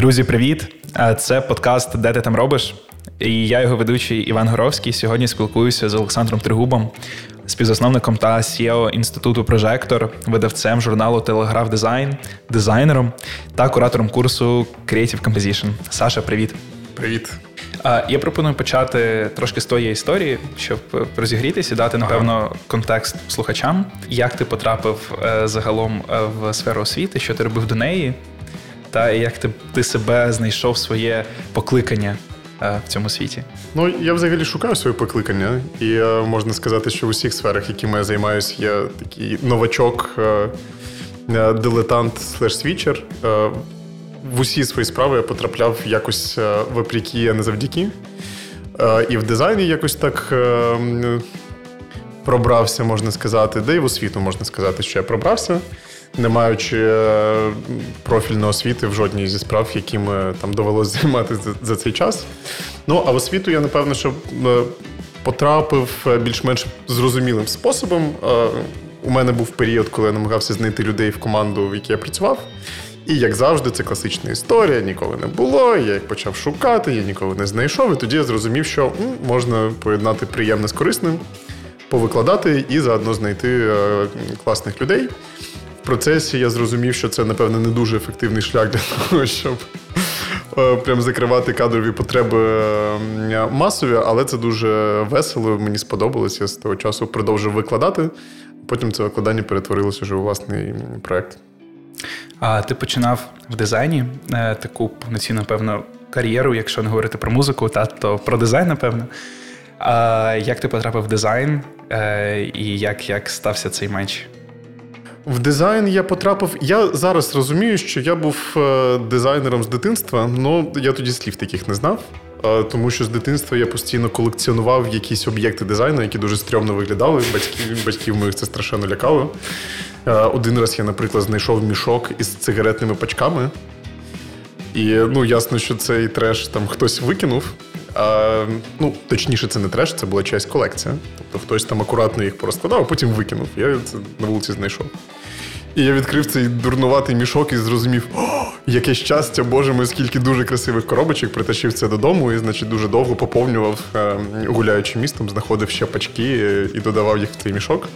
Друзі, привіт! Це подкаст Де ти там робиш? І я його ведучий Іван Горовський. Сьогодні спілкуюся з Олександром Тригубом, співзасновником та CEO інституту Прожектор, видавцем журналу Телеграф Дизайн, дизайнером та куратором курсу Creative Composition. Саша, привіт. Привіт. Я пропоную почати трошки з твоєї історії, щоб розігрітися і дати, напевно, контекст слухачам. Як ти потрапив е, загалом е, в сферу освіти, що ти робив до неї, та як ти, ти себе знайшов своє покликання е, в цьому світі? Ну я взагалі шукаю своє покликання, і можна сказати, що в усіх сферах, якими я займаюся, я такий новачок, дилетант слеш свічер в усі свої справи я потрапляв якось е, вопреки, а не завдяки. Е, і в дизайні якось так е, пробрався, можна сказати, де і в освіту можна сказати, що я пробрався, не маючи профільної освіти в жодній зі справ, якими там довелося займатися за, цей час. Ну, а в освіту я, напевно, що потрапив більш-менш зрозумілим способом. У мене був період, коли я намагався знайти людей в команду, в якій я працював. І, як завжди, це класична історія, ніколи не було. Я їх почав шукати, я ніколи не знайшов. І тоді я зрозумів, що м, можна поєднати приємне з корисним, повикладати і заодно знайти е, класних людей. В процесі я зрозумів, що це, напевно, не дуже ефективний шлях для того, щоб е, прям закривати кадрові потреби масові, але це дуже весело. Мені сподобалось. Я з того часу продовжив викладати. Потім це викладання перетворилося вже у власний проект. А ти починав в дизайні е, таку повноцінну, певно, кар'єру, якщо не говорити про музику, та то про дизайн, напевно. А Як ти потрапив в дизайн е, і як, як стався цей матч? В дизайн я потрапив. Я зараз розумію, що я був е, дизайнером з дитинства, але я тоді слів таких не знав. Тому що з дитинства я постійно колекціонував якісь об'єкти дизайну, які дуже стрьомно виглядали. Батьків батьків моїх це страшенно лякало. Один раз я, наприклад, знайшов мішок із цигаретними пачками. І ну, ясно, що цей треш там хтось викинув. А, Ну, Точніше, це не треш, це була часть колекція. Тобто хтось там акуратно їх порозкладав, а потім викинув. Я це на вулиці знайшов. І я відкрив цей дурнуватий мішок і зрозумів, о, яке щастя, боже мій, скільки дуже красивих коробочок, притащив це додому і, значить, дуже довго поповнював, е, гуляючи містом, знаходив ще пачки е, і додавав їх в цей мішок.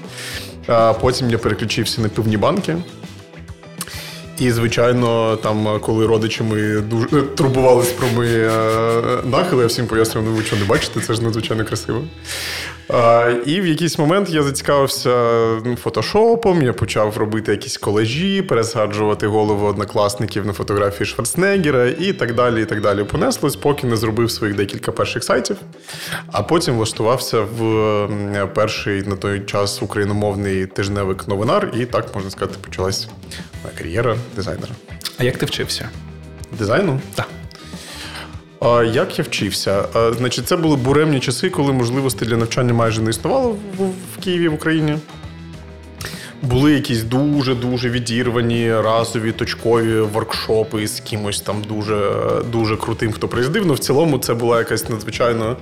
А потім я переключився на пивні банки. І, звичайно, там, коли родичі ми дуже е, турбувалися про мої нахили, я всім пояснював, ну ви що не бачите, це ж надзвичайно красиво. І в якийсь момент я зацікавився фотошопом, я почав робити якісь колежі, пересаджувати голову однокласників на фотографії Шварценеггера і так далі. і так далі. Понеслось, поки не зробив своїх декілька перших сайтів, а потім влаштувався в перший на той час україномовний тижневик новинар, і так можна сказати, почалась моя кар'єра дизайнера. А як ти вчився? Дизайну? Так. А як я вчився? А, Значить, це були буремні часи, коли можливості для навчання майже не існувало в, в Києві в Україні. Були якісь дуже-дуже відірвані разові точкові воркшопи з кимось там дуже дуже крутим, хто приїздив. Ну в цілому це була якась надзвичайно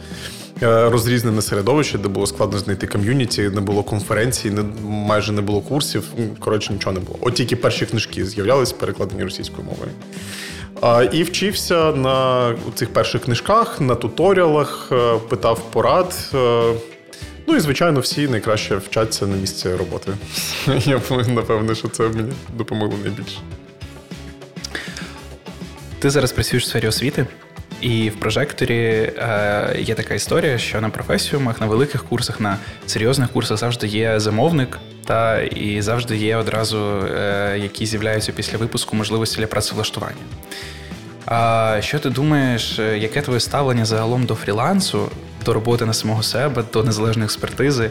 е, розрізнене середовище, де було складно знайти ком'юніті, не було конференцій, не, майже не було курсів. Коротше, нічого не було. От тільки перші книжки з'являлись, перекладені російською мовою. І вчився на цих перших книжках, на туторіалах, е, питав порад. Ну і, звичайно, всі найкраще вчаться на місці роботи. Я напевне, що це мені допомогло найбільше. Ти зараз працюєш в сфері освіти, і в прожекторі е, є така історія, що на професіумах, на великих курсах, на серйозних курсах завжди є замовник, та і завжди є одразу, е, які з'являються після випуску можливості для працевлаштування. А що ти думаєш, е, яке твоє ставлення загалом до фрілансу, до роботи на самого себе, до незалежної експертизи,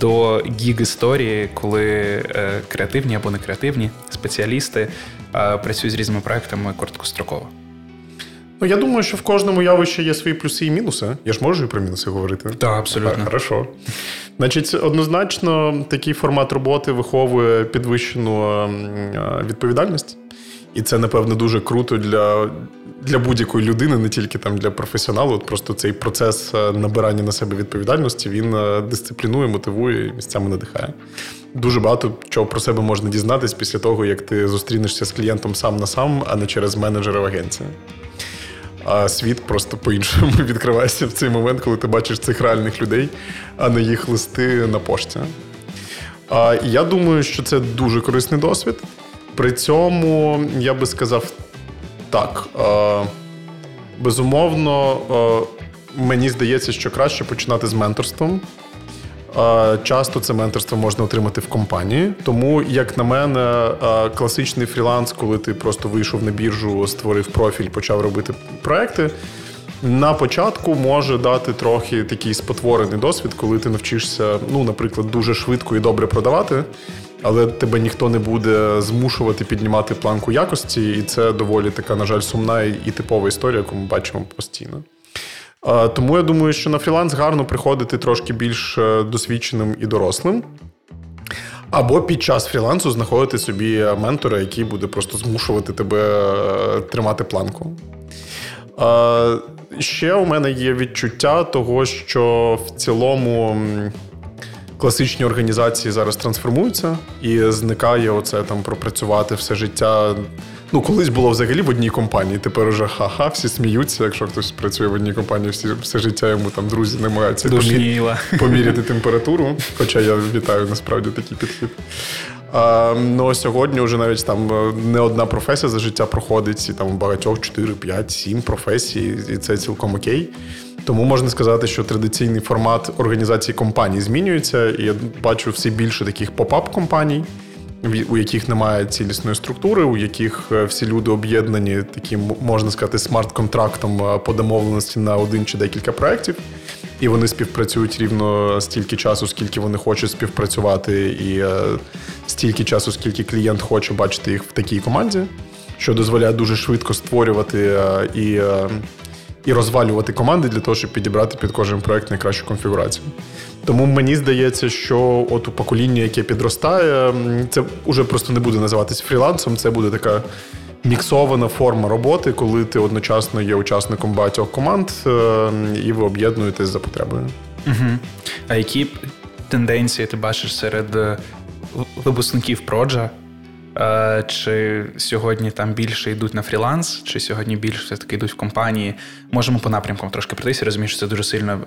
до гіг-історії, коли е, креативні або не креативні спеціалісти працюють з різними проектами короткостроково? Ну, я думаю, що в кожному явищі є свої плюси і мінуси. Я ж можу і про мінуси говорити. Так, абсолютно. Хорошо. Значить, однозначно, такий формат роботи виховує підвищену відповідальність. І це, напевно, дуже круто для для будь-якої людини, не тільки там для професіоналу. От Просто цей процес набирання на себе відповідальності він дисциплінує, мотивує і місцями надихає. дуже багато чого про себе можна дізнатись після того, як ти зустрінешся з клієнтом сам на сам, а не через менеджера в агенції. А світ просто по-іншому відкривається в цей момент, коли ти бачиш цих реальних людей, а не їх листи на пошті. А я думаю, що це дуже корисний досвід. При цьому я би сказав так. Безумовно, мені здається, що краще починати з менторством. Часто це менторство можна отримати в компанії. Тому, як на мене, класичний фріланс, коли ти просто вийшов на біржу, створив профіль, почав робити проекти. На початку може дати трохи такий спотворений досвід, коли ти навчишся, ну, наприклад, дуже швидко і добре продавати, але тебе ніхто не буде змушувати піднімати планку якості, і це доволі така, на жаль, сумна і типова історія, яку ми бачимо постійно. Тому я думаю, що на фріланс гарно приходити трошки більш е, досвідченим і дорослим. Або під час фрілансу знаходити собі ментора, який буде просто змушувати тебе е, тримати планку. Ще у мене є відчуття того, що в цілому класичні організації зараз трансформуються і зникає оце там пропрацювати все життя Ну, колись було взагалі в одній компанії, тепер уже ха-ха, всі сміються, якщо хтось працює в одній компанії, всі все життя йому там друзі намагаються помір... поміряти температуру. Хоча я вітаю насправді такий підхід. Ну сьогодні вже навіть там е, не одна професія за життя проходить, і там багатьох 4, 5, 7 професій, і це цілком окей. Тому можна сказати, що традиційний формат організації компаній змінюється, і я бачу все більше таких pop-up компаній у яких немає цілісної структури, у яких е, всі люди об'єднані таким, можна сказати, смарт-контрактом е, по домовленості на один чи декілька проєктів. І вони співпрацюють рівно стільки часу, скільки вони хочуть співпрацювати, і е, стільки часу, скільки клієнт хоче бачити їх в такій команді, що дозволяє дуже швидко створювати і і розвалювати команди для того, щоб підібрати під кожен проект найкращу конфігурацію. Тому мені здається, що от у покоління, яке підростає, це вже просто не буде називатись фрілансом, це буде така. Міксована форма роботи, коли ти одночасно є учасником багатьох команд, е, і ви об'єднуєтесь за потребою. Угу. А які тенденції ти бачиш серед е, випускників проджа? Е, чи сьогодні там більше йдуть на фріланс, чи сьогодні більше все-таки йдуть в компанії? Можемо по напрямкам трошки пройтися, розумію, що це дуже сильно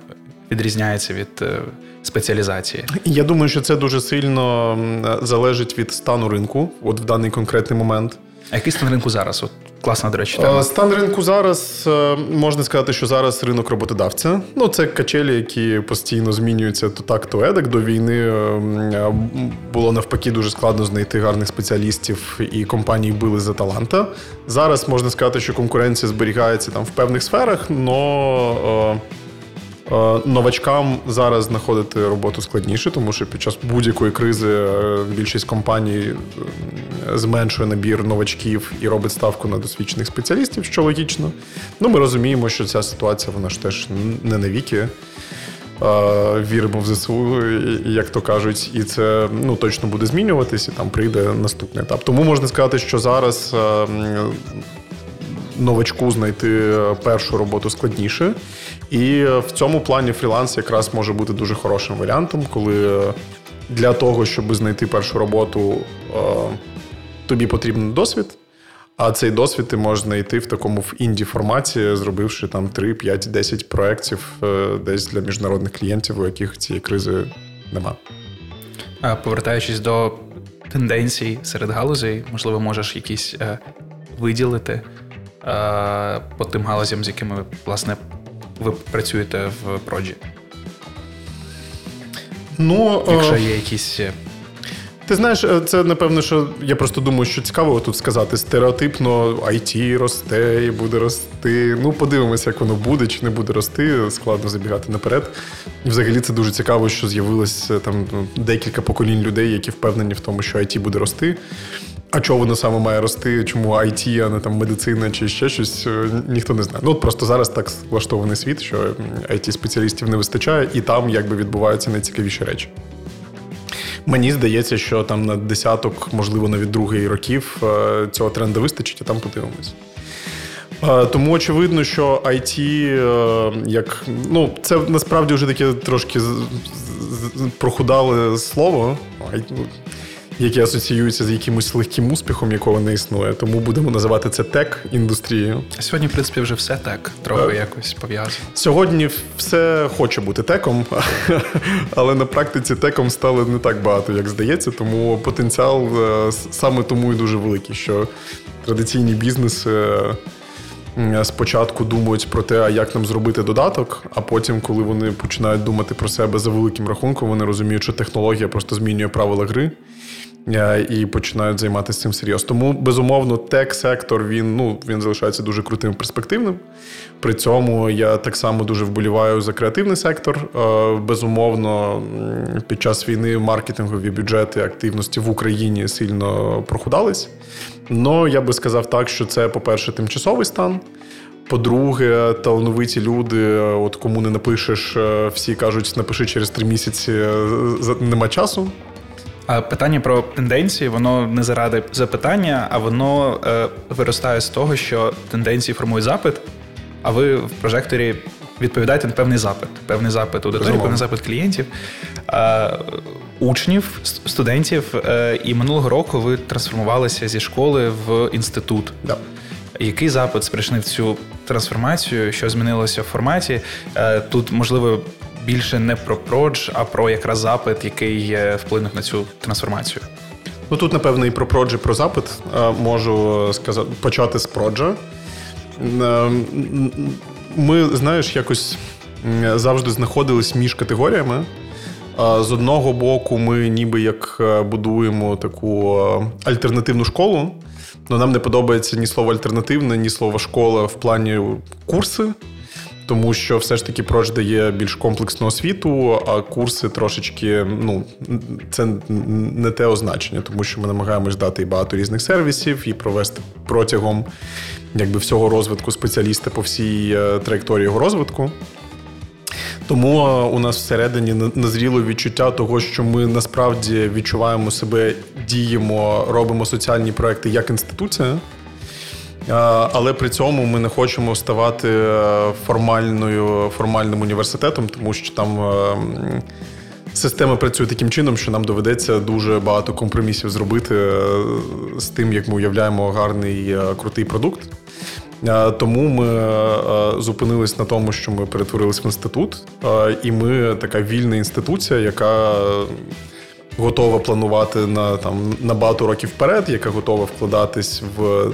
відрізняється від е, спеціалізації. Я думаю, що це дуже сильно залежить від стану ринку, от в даний конкретний момент. А який стан ринку зараз? От Класна, до речі, тема. стан ринку зараз е, можна сказати, що зараз ринок роботодавця. Ну, це качелі, які постійно змінюються то так, то едак. До війни е, було навпаки дуже складно знайти гарних спеціалістів, і компанії били за таланта. Зараз можна сказати, що конкуренція зберігається там в певних сферах, але Е, новачкам зараз знаходити роботу складніше, тому що під час будь-якої кризи е, більшість компаній е, зменшує набір новачків і робить ставку на досвідчених спеціалістів, що логічно. Ну, Ми розуміємо, що ця ситуація вона ж теж не навіки. Віримо в ЗСУ, як то кажуть, і це ну точно буде змінюватись, і там прийде наступний етап. Тому можна сказати, що зараз новачку знайти першу роботу складніше. І в цьому плані фріланс якраз може бути дуже хорошим варіантом, коли для того, щоб знайти першу роботу, тобі потрібен досвід. А цей досвід ти можеш знайти в такому в інді форматі, зробивши там 3, 5, 10 проєктів е, десь для міжнародних клієнтів, у яких цієї кризи нема. Повертаючись до тенденцій серед галузей, можливо, можеш якісь е, виділити е, по тим галузям, з якими власне ви працюєте в проджі? Ну, Якщо є якісь. Е, ти знаєш, е, це напевно, що я просто думаю, що цікаво тут сказати. Стереотипно IT росте і буде рости. Ну, подивимося, як воно буде чи не буде рости. Складно забігати наперед. І взагалі це дуже цікаво, що з'явилось там ну, декілька поколінь людей, які впевнені в тому, що IT буде рости. А чого воно саме має рости? Чому IT, а не там медицина чи ще щось, е, ніхто не знає. Ну от просто зараз так влаштований світ, що it спеціалістів не вистачає, і там якби відбуваються найцікавіші речі. Мені здається, що там на десяток, можливо, навіть другий років е, цього тренду вистачить, а там подивимось. Тому очевидно, що IT, як ну, це насправді вже таке трошки прохудале слово які асоціюються з якимось легким успіхом, якого не існує. Тому будемо називати це тек індустрією. Сьогодні, в принципі, вже все тек, трохи якось пов'язано. Сьогодні все хоче бути теком, але на практиці теком стало не так багато, як здається. Тому потенціал е, саме тому і дуже великий, що традиційні бізнеси. Спочатку думають про те, як нам зробити додаток, а потім, коли вони починають думати про себе за великим рахунком, вони розуміють, що технологія просто змінює правила гри, Е, і починають займатися цим серйозно. Тому, безумовно, тек-сектор він ну, він залишається дуже крутим перспективним. При цьому я так само дуже вболіваю за креативний сектор. Е, безумовно, під час війни маркетингові бюджети активності в Україні сильно прохудались. Но я би сказав так, що це, по-перше, тимчасовий стан. По-друге, талановиті люди, от кому не напишеш, е, всі кажуть, напиши через три місяці, нема часу. А питання про тенденції, воно не заради запитання, а воно е, виростає з того, що тенденції формують запит, а ви в прожекторі відповідаєте на певний запит, певний запит аудиторії, певний запит клієнтів, е, учнів, студентів. Е, і минулого року ви трансформувалися зі школи в інститут. Да. Який запит спричинив цю трансформацію, що змінилося в форматі? Е, тут можливо більше не про продж, а про якраз запит, який вплинув на цю трансформацію. Ну тут, напевно, і про продж, і про запит можу сказати почати з проджа. Е, ми, знаєш, якось завжди знаходились між категоріями. З одного боку, ми ніби як е, будуємо таку е, альтернативну школу, але нам не подобається ні слово альтернативне, ні слово школа в плані курси тому що все ж таки проч дає більш комплексну освіту, а курси трошечки ну це не те означення, тому що ми намагаємось дати і багато різних сервісів і провести протягом якби всього розвитку спеціаліста по всій е, траєкторії його розвитку. Тому е, у нас всередині назріло відчуття того, що ми насправді відчуваємо себе, діємо, робимо соціальні проекти як інституція. Але при цьому ми не хочемо ставати е, формальною формальним університетом, тому що там е, система працює таким чином, що нам доведеться дуже багато компромісів зробити е, з тим, як ми уявляємо гарний крутий продукт. Тому ми зупинились на тому, що ми перетворились в інститут, і ми така вільна інституція, яка готова планувати на там на багато років вперед, яка готова вкладатись в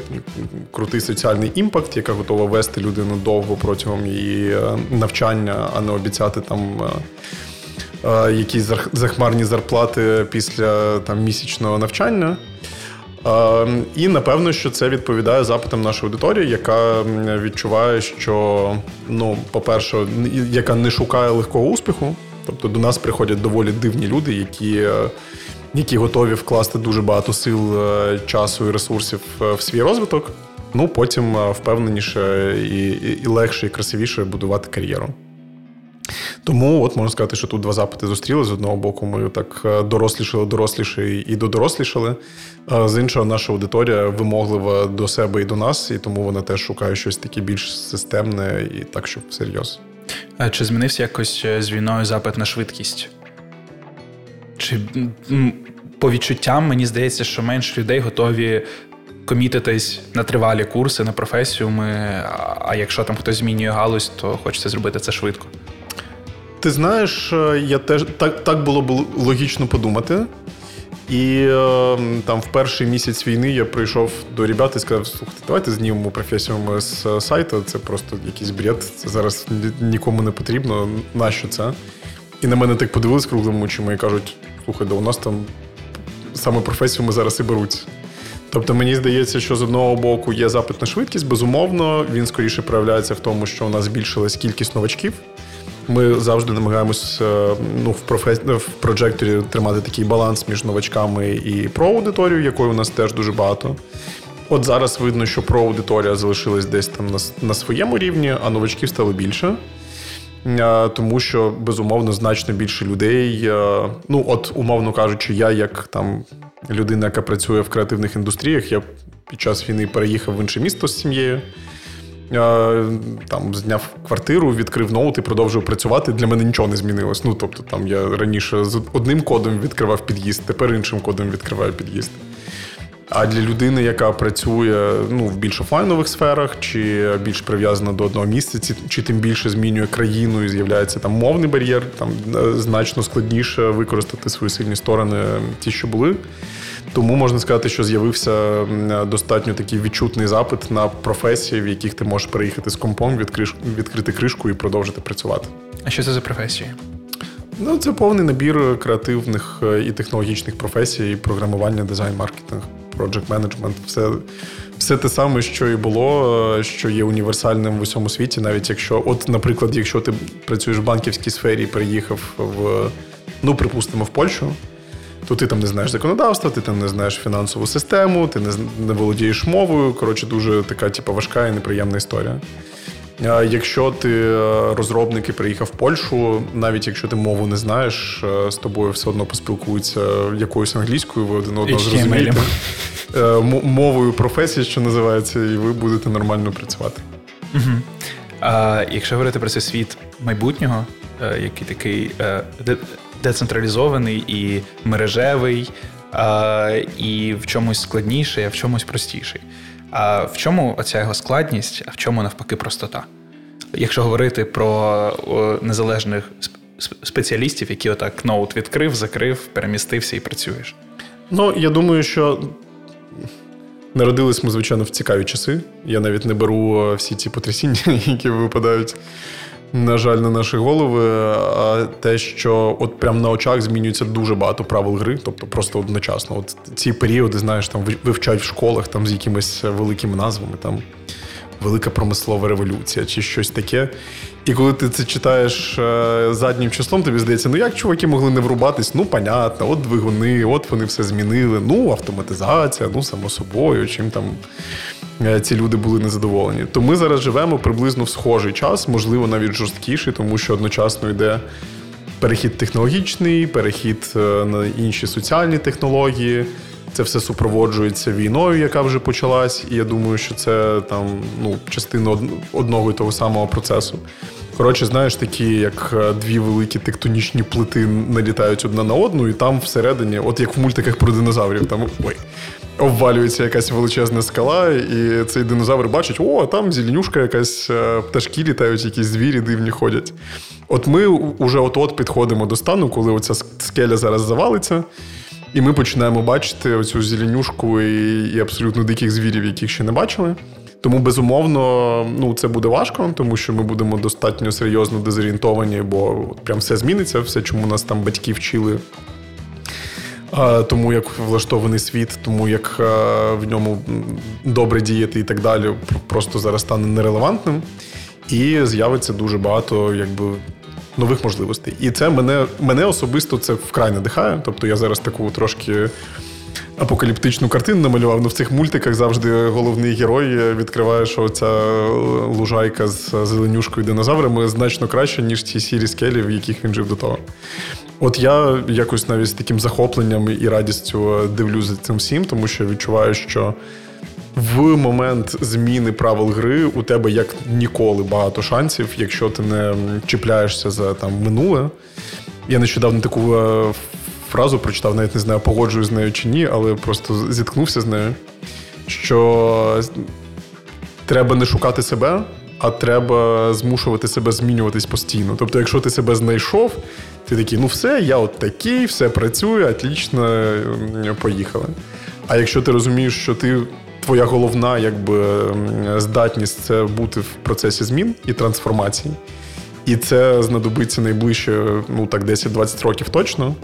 крутий соціальний імпакт, яка готова вести людину довго протягом її е, навчання, а не обіцяти там. Е, е, якісь захмарні зарплати після там місячного навчання. І напевно, що це відповідає запитам нашої аудиторії, яка відчуває, що ну, по-перше, яка не шукає легкого успіху. Тобто до нас приходять доволі дивні люди, які е, які готові вкласти дуже багато сил, е, часу і ресурсів е, в свій розвиток. Ну потім впевненіше і, і легше, і красивіше будувати кар'єру. Тому от можна сказати, що тут два запити зустріли. З одного боку, ми так дорослішали, доросліші і додорослішали. З іншого, наша аудиторія вимоглива до себе і до нас, і тому вона теж шукає щось таке більш системне і так, щоб всерйоз. Чи змінився якось е, з війною запит на швидкість? Чи по відчуттям мені здається, що менше людей готові комітитись на тривалі курси, на професію. Ми, А якщо там хтось змінює галузь, то хочеться зробити це швидко. Ти знаєш, е, я теж так так було б логічно подумати. І е, там в перший місяць війни я прийшов до ребят і сказав: слухайте, давайте знімемо професію з е, сайту. Це просто якийсь бред. Це зараз нікому не потрібно. Нащо це? І на мене так подивились круглими очима і кажуть: слухай, да у нас там саме професію ми зараз і беруть. Тобто мені здається, що з одного боку є запит на швидкість, безумовно, він скоріше проявляється в тому, що у нас збільшилась кількість новачків. Ми завжди намагаємось е, ну, в профес... в проджекторі тримати такий баланс між новачками і про аудиторію, якої у нас теж дуже багато. От зараз видно, що про аудиторія залишилась десь там на, на своєму рівні, а новачків стало більше. Е, тому що безумовно значно більше людей. Е, ну, от, умовно кажучи, я як там людина, яка працює в креативних індустріях, я під час війни переїхав в інше місто з сім'єю. Там зняв квартиру, відкрив ноут і продовжив працювати. Для мене нічого не змінилось. Ну тобто, там я раніше з одним кодом відкривав під'їзд, тепер іншим кодом відкриваю під'їзд. А для людини, яка працює ну, в більш офлайнових сферах, чи більш прив'язана до одного місця, чи тим більше змінює країну і з'являється там мовний бар'єр, там е, значно складніше використати свої сильні сторони, ті, що були. Тому можна сказати, що з'явився достатньо такий відчутний запит на професії, в яких ти можеш переїхати з компом, відкрити кришку і продовжити працювати. А що це за професії? Ну, це повний набір креативних е, і технологічних професій, програмування, дизайн, маркетинг, project менеджмент все все те саме, що і було, е, що є універсальним в усьому світі, навіть якщо, от, наприклад, якщо ти працюєш в банківській сфері і переїхав в, ну, припустимо, в Польщу то ти там не знаєш законодавства, ти там не знаєш фінансову систему, ти не не володієш мовою. Коротше, дуже така, типу, важка і неприємна історія. Якщо ти е, розробник і приїхав в Польщу, навіть якщо ти мову не знаєш, е, з тобою все одно поспілкуються якоюсь англійською, ви один одного зрозумієте. Е, мовою професії, що називається, і ви будете нормально працювати. Угу. А Якщо говорити про цей світ майбутнього, який такий децентралізований і мережевий, і в чомусь складніший, а в чомусь простіший. А в чому оця його складність, а в чому навпаки простота? Якщо говорити про незалежних спеціалістів, які отак ноут відкрив, закрив, перемістився і працюєш. Ну, я думаю, що народились ми, звичайно, в цікаві часи. Я навіть не беру всі ці потрясіння, які випадають на жаль, на наші голови. А те, що от прямо на очах змінюється дуже багато правил гри, тобто просто одночасно. От ці періоди, знаєш, там вивчають в школах там з якимись великими назвами, там велика промислова революція чи щось таке. І коли ти це читаєш е, заднім числом, тобі здається, ну як чуваки могли не врубатись? Ну, понятно, от двигуни, от вони все змінили. Ну, автоматизація, ну само собою, чим там ці люди були незадоволені. То ми зараз живемо приблизно в схожий час, можливо, навіть жорсткіший, тому що одночасно йде перехід технологічний, перехід е, на інші соціальні технології. Це все супроводжується війною, яка вже почалась, і я думаю, що це там ну, частина одного і того самого процесу. Коротше, знаєш, такі, як е, дві великі тектонічні плити налітають одна на одну, і там всередині, от як в мультиках про динозаврів, там ой, обвалюється якась величезна скала, і цей динозавр бачить, о, там зеленюшка якась, е, пташки літають, якісь звірі дивні ходять. От ми вже от-от підходимо до стану, коли оця скеля зараз завалиться. І ми починаємо бачити оцю зеленюшку і і абсолютно диких звірів, яких ще не бачили. Тому, безумовно, ну це буде важко, тому що ми будемо достатньо серйозно дезорієнтовані, бо прям все зміниться, все, чому нас там батьки вчили. Тому як влаштований світ, тому як в ньому добре діяти і так далі, просто зараз стане нерелевантним, і з'явиться дуже багато якби нових можливостей. І це мене мене особисто це вкрай надихає. Тобто я зараз таку трошки апокаліптичну картину намалював. Ну в цих мультиках завжди головний герой відкриває, що ця лужайка з зеленюшкою динозаврами значно краще, ніж ті сірі скелі, в яких він жив до того. От я якось навіть з таким захопленням і радістю дивлюся за цим всім, тому що відчуваю, що. В момент зміни правил гри у тебе як ніколи багато шансів, якщо ти не чіпляєшся за там минуле. Я нещодавно таку е, фразу прочитав, навіть не знаю, погоджуюсь з нею чи ні, але просто зіткнувся з нею. Що треба не шукати себе, а треба змушувати себе змінюватись постійно. Тобто, якщо ти себе знайшов, ти такий, ну все, я от такий, все працює, отлічно, поїхали. А якщо ти розумієш, що ти. Твоя головна якби здатність це бути в процесі змін і трансформації. І це знадобиться найближче, ну так, 10-20 років точно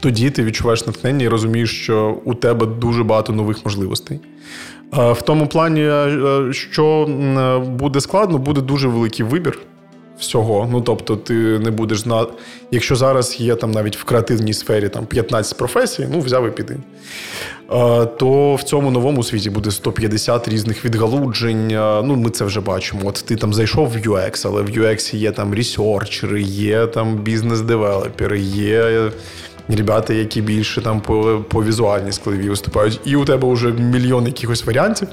тоді ти відчуваєш натхнення і розумієш, що у тебе дуже багато нових можливостей. В тому плані, е, що буде складно, буде дуже великий вибір всього. Ну тобто, ти не будеш знати, якщо зараз є там навіть в креативній сфері там 15 професій, ну взяв і піди. То в цьому новому світі буде 150 різних відгалуджень. Ну, ми це вже бачимо. От ти там зайшов в UX, але в UX є там ресерчери, є там бізнес-девелопери, є ребята, які більше там по по візуальній складові виступають, і у тебе вже мільйон якихось варіантів.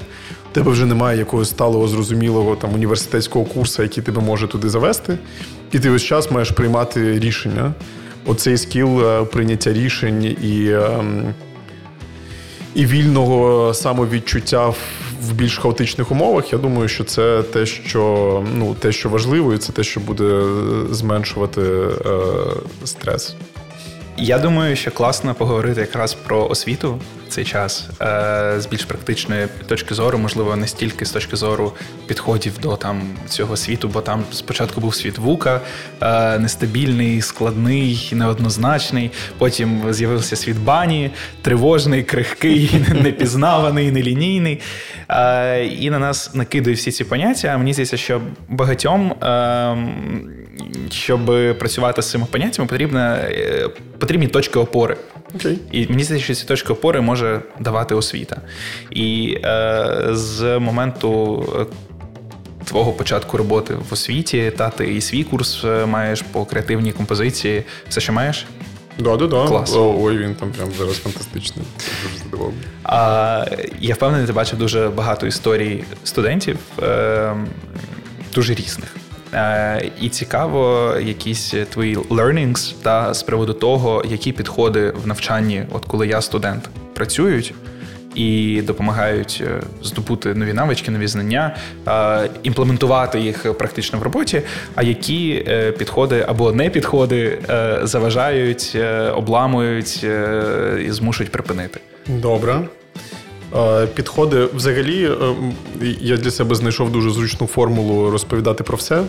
Тебе вже немає якогось сталого, зрозумілого там університетського курсу, який тебе може туди завести. І ти весь час маєш приймати рішення. Оцей скіл е, прийняття рішень і ем, і вільного самовідчуття в більш хаотичних умовах. Я думаю, що це те, що ну, те, що важливо, і це те, що буде зменшувати е, стрес. Я думаю, що класно поговорити якраз про освіту в цей час е, з більш практичної точки зору, можливо, не стільки з точки зору підходів до там цього світу, бо там спочатку був світ вука, е, нестабільний, складний, неоднозначний. Потім з'явився світ бані, тривожний, крихкий, непізнаваний, нелінійний. Е, і на нас накидують всі ці поняття. Мені здається, що багатьом, щоб працювати з цими поняттями, потрібна потрібні точки опори. Okay. І мені здається, що ці точки опори може давати освіта. І е, з моменту. Е, твого початку роботи в освіті, та ти і свій курс е, маєш по креативній композиції. Все, що маєш? Да, да, да. Клас. ой, він там прям зараз фантастичний. Дуже задоволений. А, Я впевнений, ти бачив дуже багато історій студентів, е, дуже різних. Е, і цікаво, якісь твої learnings та з приводу того, які підходи в навчанні, от коли я студент, працюють. І допомагають е, здобути нові навички, нові знання, е, імплементувати їх практично в роботі. А які підходи або не підходи заважають, обламують і змушують припинити? Добре. Підходи взагалі, е, я для себе знайшов дуже зручну формулу розповідати про все.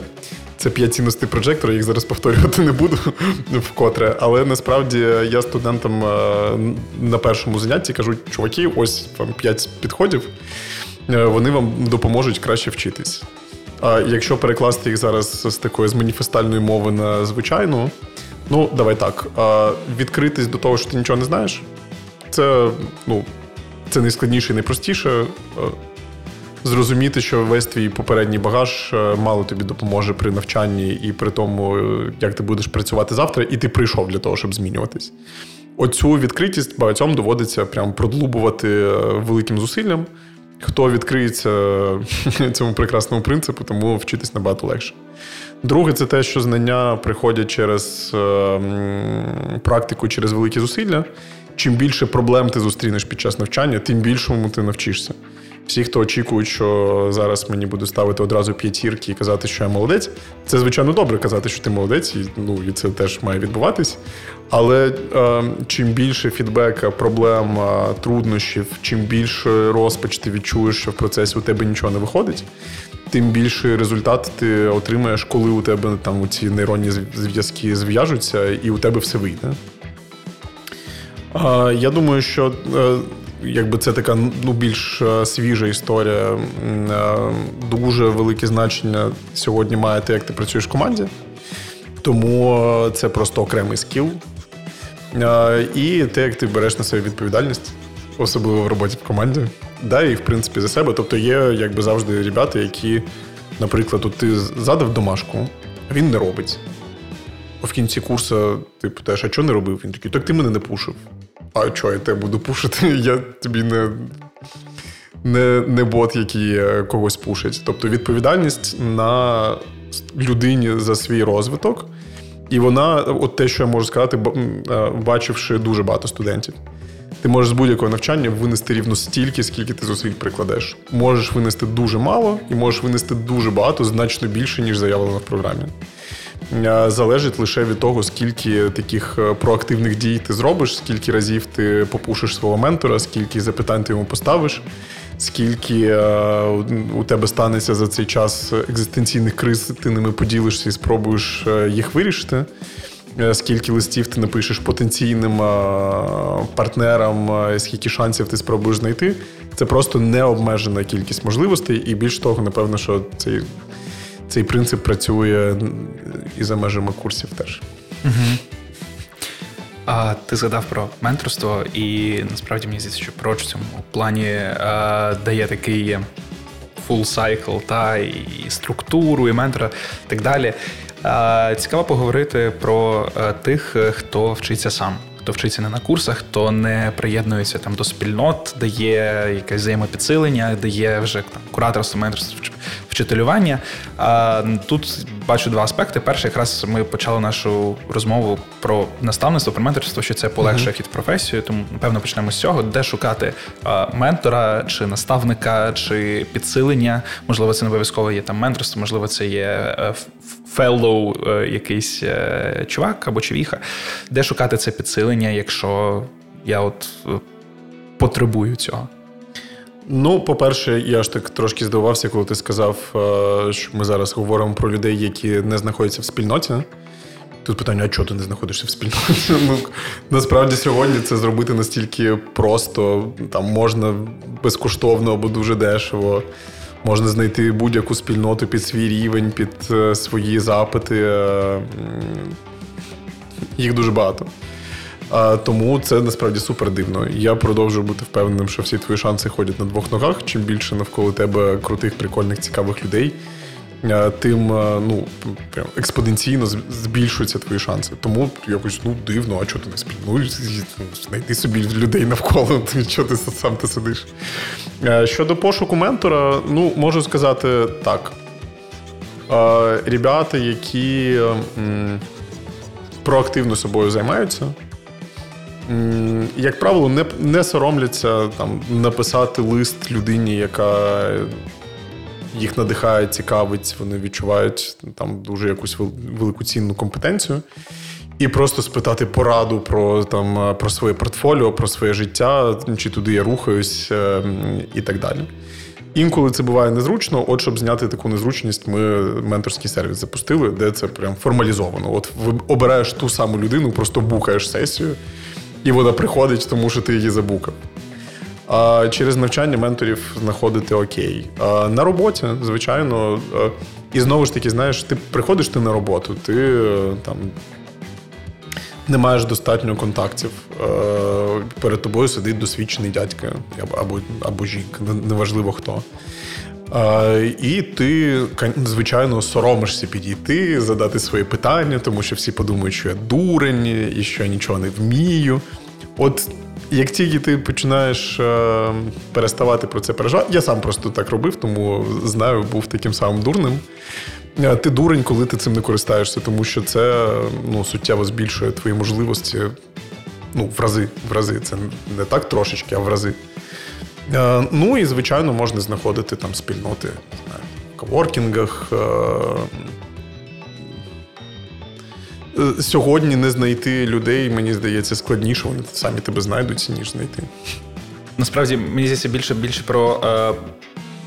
Це п'ять цінностей прожектора, їх зараз повторювати не буду вкотре. Але насправді я студентам е, на першому занятті кажу, чуваки, ось вам п'ять підходів, е, вони вам допоможуть краще вчитись. А якщо перекласти їх зараз з такої з маніфестальної мови на звичайну, ну давай так. Відкритись до того, що ти нічого не знаєш, це ну. Це найскладніше і найпростіше. Е, зрозуміти, що весь твій попередній багаж е, мало тобі допоможе при навчанні і при тому, е, як ти будеш працювати завтра, і ти прийшов для того, щоб змінюватись. Оцю відкритість багатьом доводиться прям продлубувати великим зусиллям. Хто відкриється цьому прекрасному принципу, тому вчитись набагато легше. Друге, це те, що знання приходять через практику, через великі зусилля чим більше проблем ти зустрінеш під час навчання, тим більшому ти навчишся. Всі, хто очікують, що зараз мені будуть ставити одразу п'ятірки і казати, що я молодець, це звичайно добре казати, що ти молодець, і ну і це теж має відбуватись. Але е, чим більше фідбека, проблем, е, труднощів, чим більше розпач ти відчуєш, що в процесі у тебе нічого не виходить, тим більше результат ти отримаєш, коли у тебе там ці нейронні зв'язки зв'яжуться, і у тебе все вийде. Я думаю, що е, якби це така ну, більш е, свіжа історія, е, дуже велике значення сьогодні має те, як ти працюєш в команді. Тому це просто окремий скіл. І те, як ти береш на себе відповідальність, особливо в роботі в команді. Да, і в принципі за себе. Тобто є якби завжди ребята, які, наприклад, от ти задав домашку, а він не робить. В кінці курсу ти питаєш, а чого не робив? Він такий, так ти мене не пушив. А чого я тебе буду пушити? Я тобі не не, не бот, який е, когось пушить. Тобто відповідальність на людині за свій розвиток. І вона, от те, що я можу сказати, е, бачивши дуже багато студентів. Ти можеш з будь-якого навчання винести рівно стільки, скільки ти зусиль прикладеш. Можеш винести дуже мало і можеш винести дуже багато, значно більше, ніж заявлено в програмі. Е, залежить лише від того, скільки таких е, проактивних дій ти зробиш, скільки разів ти попушиш свого ментора, скільки запитань ти йому поставиш, скільки е, у тебе станеться за цей час екзистенційних криз, ти ними поділишся і спробуєш їх вирішити. Скільки листів ти напишеш потенційним партнерам, скільки шансів ти спробуєш знайти, це просто необмежена кількість можливостей, і більш того, напевно, що цей цей принцип працює і за межами курсів теж. Угу. А ти згадав про менторство, і насправді мені здається, що про в цьому плані а, дає такий full cycle, та і структуру, і ментора, і так далі. А, Цікаво поговорити про а, тих, хто вчиться сам хто вчиться не на курсах, то не приєднується там до спільнот, де є якесь взаємопідсилення, де є вже там кураторство, менторство, вчителювання. Тут бачу два аспекти. Перший, якраз ми почали нашу розмову про наставництво, про менторство, що це полегшує хід в професію. Тому напевно почнемо з цього, де шукати ментора чи наставника, чи підсилення. Можливо, це не обов'язково є там менторство, можливо, це є феллоу, е, якийсь е, чувак або човіха, де шукати це підсилення, якщо я от е, потребую цього. Ну, по-перше, я ж так трошки здивувався, коли ти сказав, що ми зараз говоримо про людей, які не знаходяться в спільноті. Тут питання, а чого ти не знаходишся в спільноті? Ну, Насправді сьогодні це зробити настільки просто, там можна безкоштовно або дуже дешево. Можна знайти будь-яку спільноту під свій рівень, під е, свої запити. Е, їх дуже багато. Тому це насправді супер дивно. Я продовжую бути впевненим, що всі твої шанси ходять на двох ногах. Чим більше навколо тебе крутих, прикольних, цікавих людей, тим ну, прям експоненційно збільшуються твої шанси. Тому якось ну дивно, а чого ти не спів? Ну, знайди собі людей навколо, чого ти сам ти сидиш. Щодо пошуку ментора, ну можу сказати так. Ребята, які проактивно собою займаються. Як правило, не не соромляться там написати лист людині, яка їх надихає, цікавить, вони відчувають там дуже якусь велику цінну компетенцію. І просто спитати пораду про там про своє портфоліо, про своє життя, чи туди я рухаюсь, е, і так далі. Інколи це буває незручно. От щоб зняти таку незручність, ми менторський сервіс запустили, де це прям формалізовано. От обираєш ту саму людину, просто букаєш сесію, і вона приходить, тому що ти її забукав. А через навчання менторів знаходити окей. А На роботі, звичайно, і знову ж таки, знаєш, ти приходиш ти на роботу, ти е, там не маєш достатньо контактів. Перед тобою сидить досвідчений дядька або або жінка, неважливо хто. І ти, звичайно, соромишся підійти, задати свої питання, тому що всі подумають, що я дурень і що я нічого не вмію. От як тільки ти починаєш е, переставати про це переживати, я сам просто так робив, тому знаю, був таким самим дурним. Е, ти дурень, коли ти цим не користаєшся, тому що це ну, суттєво збільшує твої можливості. Ну, в рази, в рази. Це не так трошечки, а в рази. Е, ну і, звичайно, можна знаходити там спільноти в коворкінгах, е, Е, сьогодні не знайти людей, мені здається, складніше, вони самі тебе знайдуть, ніж знайти. Насправді, мені здається, більше більше про е,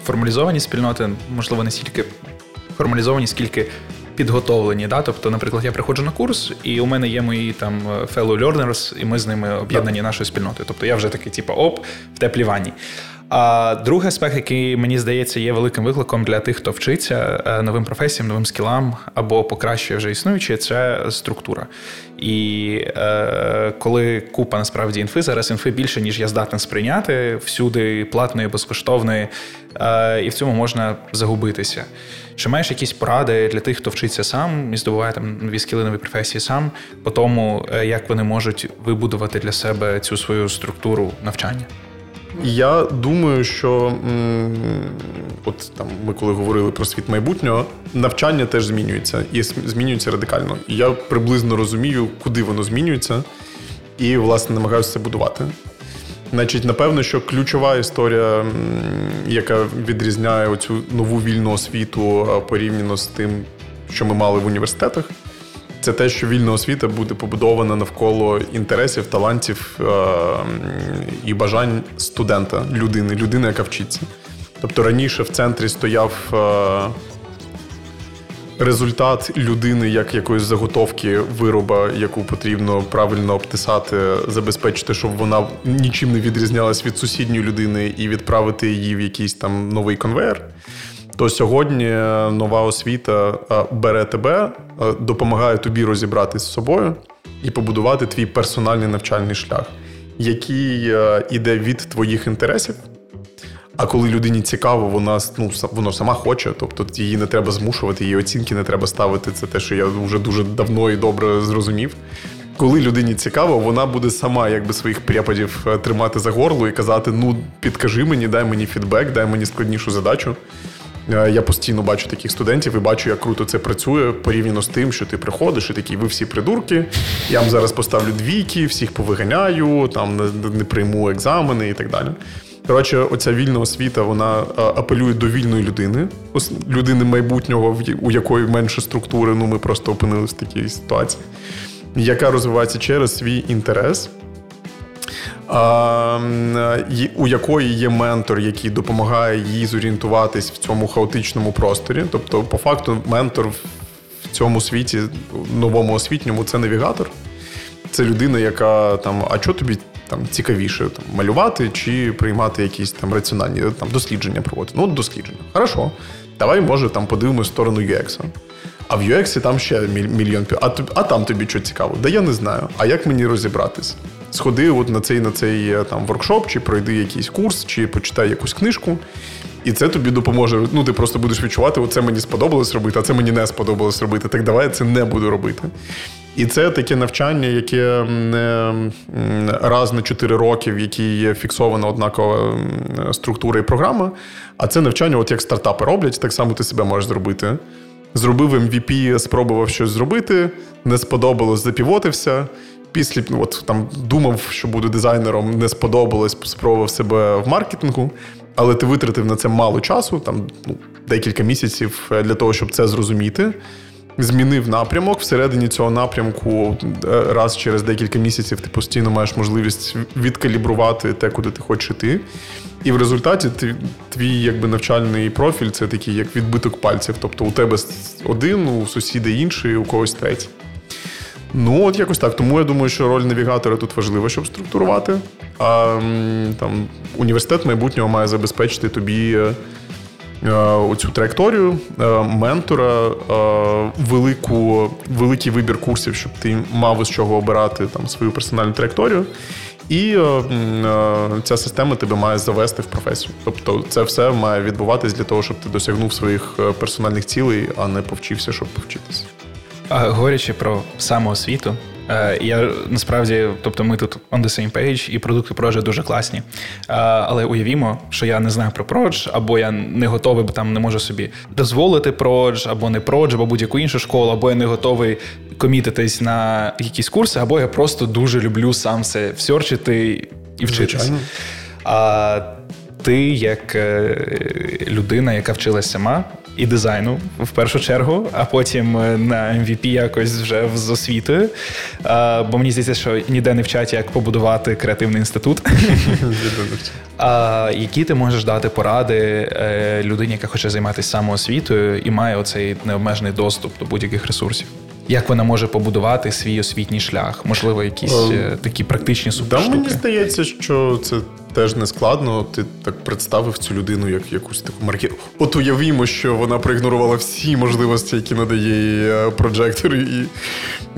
формалізовані спільноти, можливо, не стільки формалізовані, скільки підготовлені. Да? Тобто, наприклад, я приходжу на курс, і у мене є мої там fellow learners, і ми з ними об'єднані нашою спільнотою. Тобто я вже такий, типу, оп, в теплій ванні. А другий аспект, який мені здається, є великим викликом для тих, хто вчиться е, новим професіям, новим скілам або покращує вже існуюче, це структура. І е, коли купа насправді інфи, зараз інфи більше, ніж я здатен сприйняти, всюди платної, безкоштовної, е, і в цьому можна загубитися. Чи маєш якісь поради для тих, хто вчиться сам і здобуває там нові скіли, нові професії сам, по тому, е, як вони можуть вибудувати для себе цю свою структуру навчання? Я думаю, що от там ми коли говорили про світ майбутнього, навчання теж змінюється і змінюється радикально. І я приблизно розумію, куди воно змінюється, і власне намагаюся це будувати. Значить, напевно, що ключова історія, яка відрізняє оцю нову вільну освіту порівняно з тим, що ми мали в університетах це те, що вільна освіта буде побудована навколо інтересів, талантів е- і бажань студента, людини, людини, яка вчиться. Тобто раніше в центрі стояв е- результат людини як якоїсь заготовки вироба, яку потрібно правильно обтисати, забезпечити, щоб вона нічим не відрізнялась від сусідньої людини і відправити її в якийсь там новий конвейер то сьогодні нова освіта бере тебе, допомагає тобі розібратися з собою і побудувати твій персональний навчальний шлях, який іде від твоїх інтересів. А коли людині цікаво, вона ну, вона сама хоче, тобто її не треба змушувати, її оцінки не треба ставити. Це те, що я вже дуже давно і добре зрозумів. коли людині цікаво, вона буде сама якби своїх преподів е, тримати за горло і казати: ну, підкажи мені, дай мені фідбек, дай мені складнішу задачу. Е, я постійно бачу таких студентів і бачу, як круто це працює порівняно з тим, що ти приходиш і такий, ви всі придурки. Я вам зараз поставлю двійки, всіх повиганяю, там не прийму екзамени і так далі. Коротше, оця вільна освіта вона апелює до вільної людини, людини майбутнього, у якої менше структури. Ну ми просто опинилися в такій ситуації, яка розвивається через свій інтерес. У якої є ментор, який допомагає їй зорієнтуватись в цьому хаотичному просторі. Тобто, по факту, ментор в цьому світі, новому освітньому, це навігатор. Це людина, яка там, а що тобі там цікавіше там, малювати чи приймати якісь там раціональні там, дослідження проводити. Ну, дослідження. Хорошо. Давай, може, там подивимось сторону UX. А в UX там ще мільйон а, а там тобі що цікаво? Да я не знаю. А як мені розібратись? Сходи от на цей на цей е, там воркшоп, чи пройди якийсь курс, чи почитай якусь книжку. І це тобі допоможе. Ну, ти просто будеш відчувати, оце мені сподобалось робити, а це мені не сподобалось робити. Так давай я це не буду робити. І це таке навчання, яке не раз на 4 роки, в якій є фіксована однакова структура і програма. А це навчання, от як стартапи роблять, так само ти себе можеш зробити. Зробив MVP, спробував щось зробити, не сподобалось, запівотився. Після ну, от там думав, що буду дизайнером, не сподобалось, спробував себе в маркетингу, але ти витратив на це мало часу, там ну, декілька місяців е, для того, щоб це зрозуміти змінив напрямок. Всередині цього напрямку е, раз через декілька місяців ти постійно маєш можливість відкалібрувати те, куди ти хочеш йти. І в результаті твій якби навчальний профіль це такий як відбиток пальців. Тобто у тебе один, у сусіда інший, у когось третій. Ну, от якось так. Тому я думаю, що роль навігатора тут важлива, щоб структурувати. А там університет майбутнього має забезпечити тобі Е, оцю траєкторію е, ментора, е, велику, великий вибір курсів, щоб ти мав із чого обирати там свою персональну траєкторію. І ця система тебе має завести в професію. Тобто, це все має відбуватись для того, щоб ти досягнув своїх персональних цілей, а не повчився, щоб повчитися. Говорячи про самоосвіту, Е, я насправді, тобто, ми тут on the same page, і продукти Продж дуже класні. Е, але уявімо, що я не знаю про Продж, або я не готовий, бо там не можу собі дозволити Продж, або не Продж, або будь-яку іншу школу, або я не готовий комітитись на якісь курси, або я просто дуже люблю сам все всерчити і вчитися. А ти, як е, людина, яка вчилась сама, і дизайну в першу чергу, а потім е, на MVP якось вже з освітою. Бо мені здається, що ніде не вчать, як побудувати креативний інститут. А, Які ти можеш дати поради е, людині, яка хоче займатися самоосвітою і має оцей необмежений доступ до будь-яких ресурсів? Як вона може побудувати свій освітній шлях? Можливо, якісь е, такі практичні суперштуки? Да, Мені здається, що це теж не складно. Ти так представив цю людину як якусь таку маркету. От уявімо, що вона проігнорувала всі можливості, які надає прожектор і,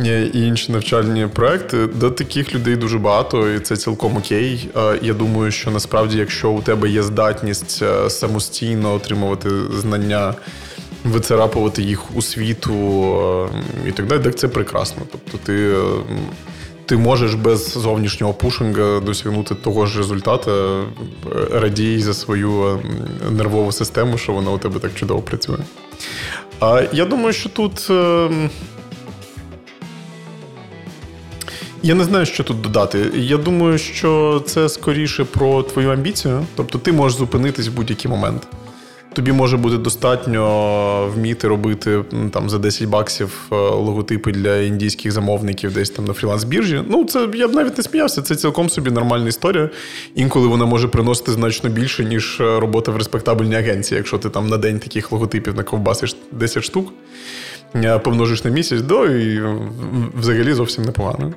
і інші навчальні проекти. До таких людей дуже багато, і це цілком окей. Я думаю, що насправді, якщо у тебе є здатність е, самостійно отримувати знання. Вицарапувати їх у світу е, і так далі, так це прекрасно. Тобто ти е, ти можеш без зовнішнього пушинга досягнути того ж результату, е, радій за свою нервову систему, що вона у тебе так чудово працює. А я думаю, що тут. Я не знаю, що тут додати. Я думаю, що це скоріше про твою амбіцію. Тобто ти можеш зупинитись в будь-який момент. Тобі може бути достатньо вміти робити там за 10 баксів е, логотипи для індійських замовників десь там на фріланс-біржі. Ну, це я б навіть не сміявся. Це цілком собі нормальна історія. Інколи вона може приносити значно більше, ніж е, робота в респектабельній агенції, якщо ти там на день таких логотипів наковбасиш 10 штук, е, помножиш на місяць, до і взагалі зовсім непогано.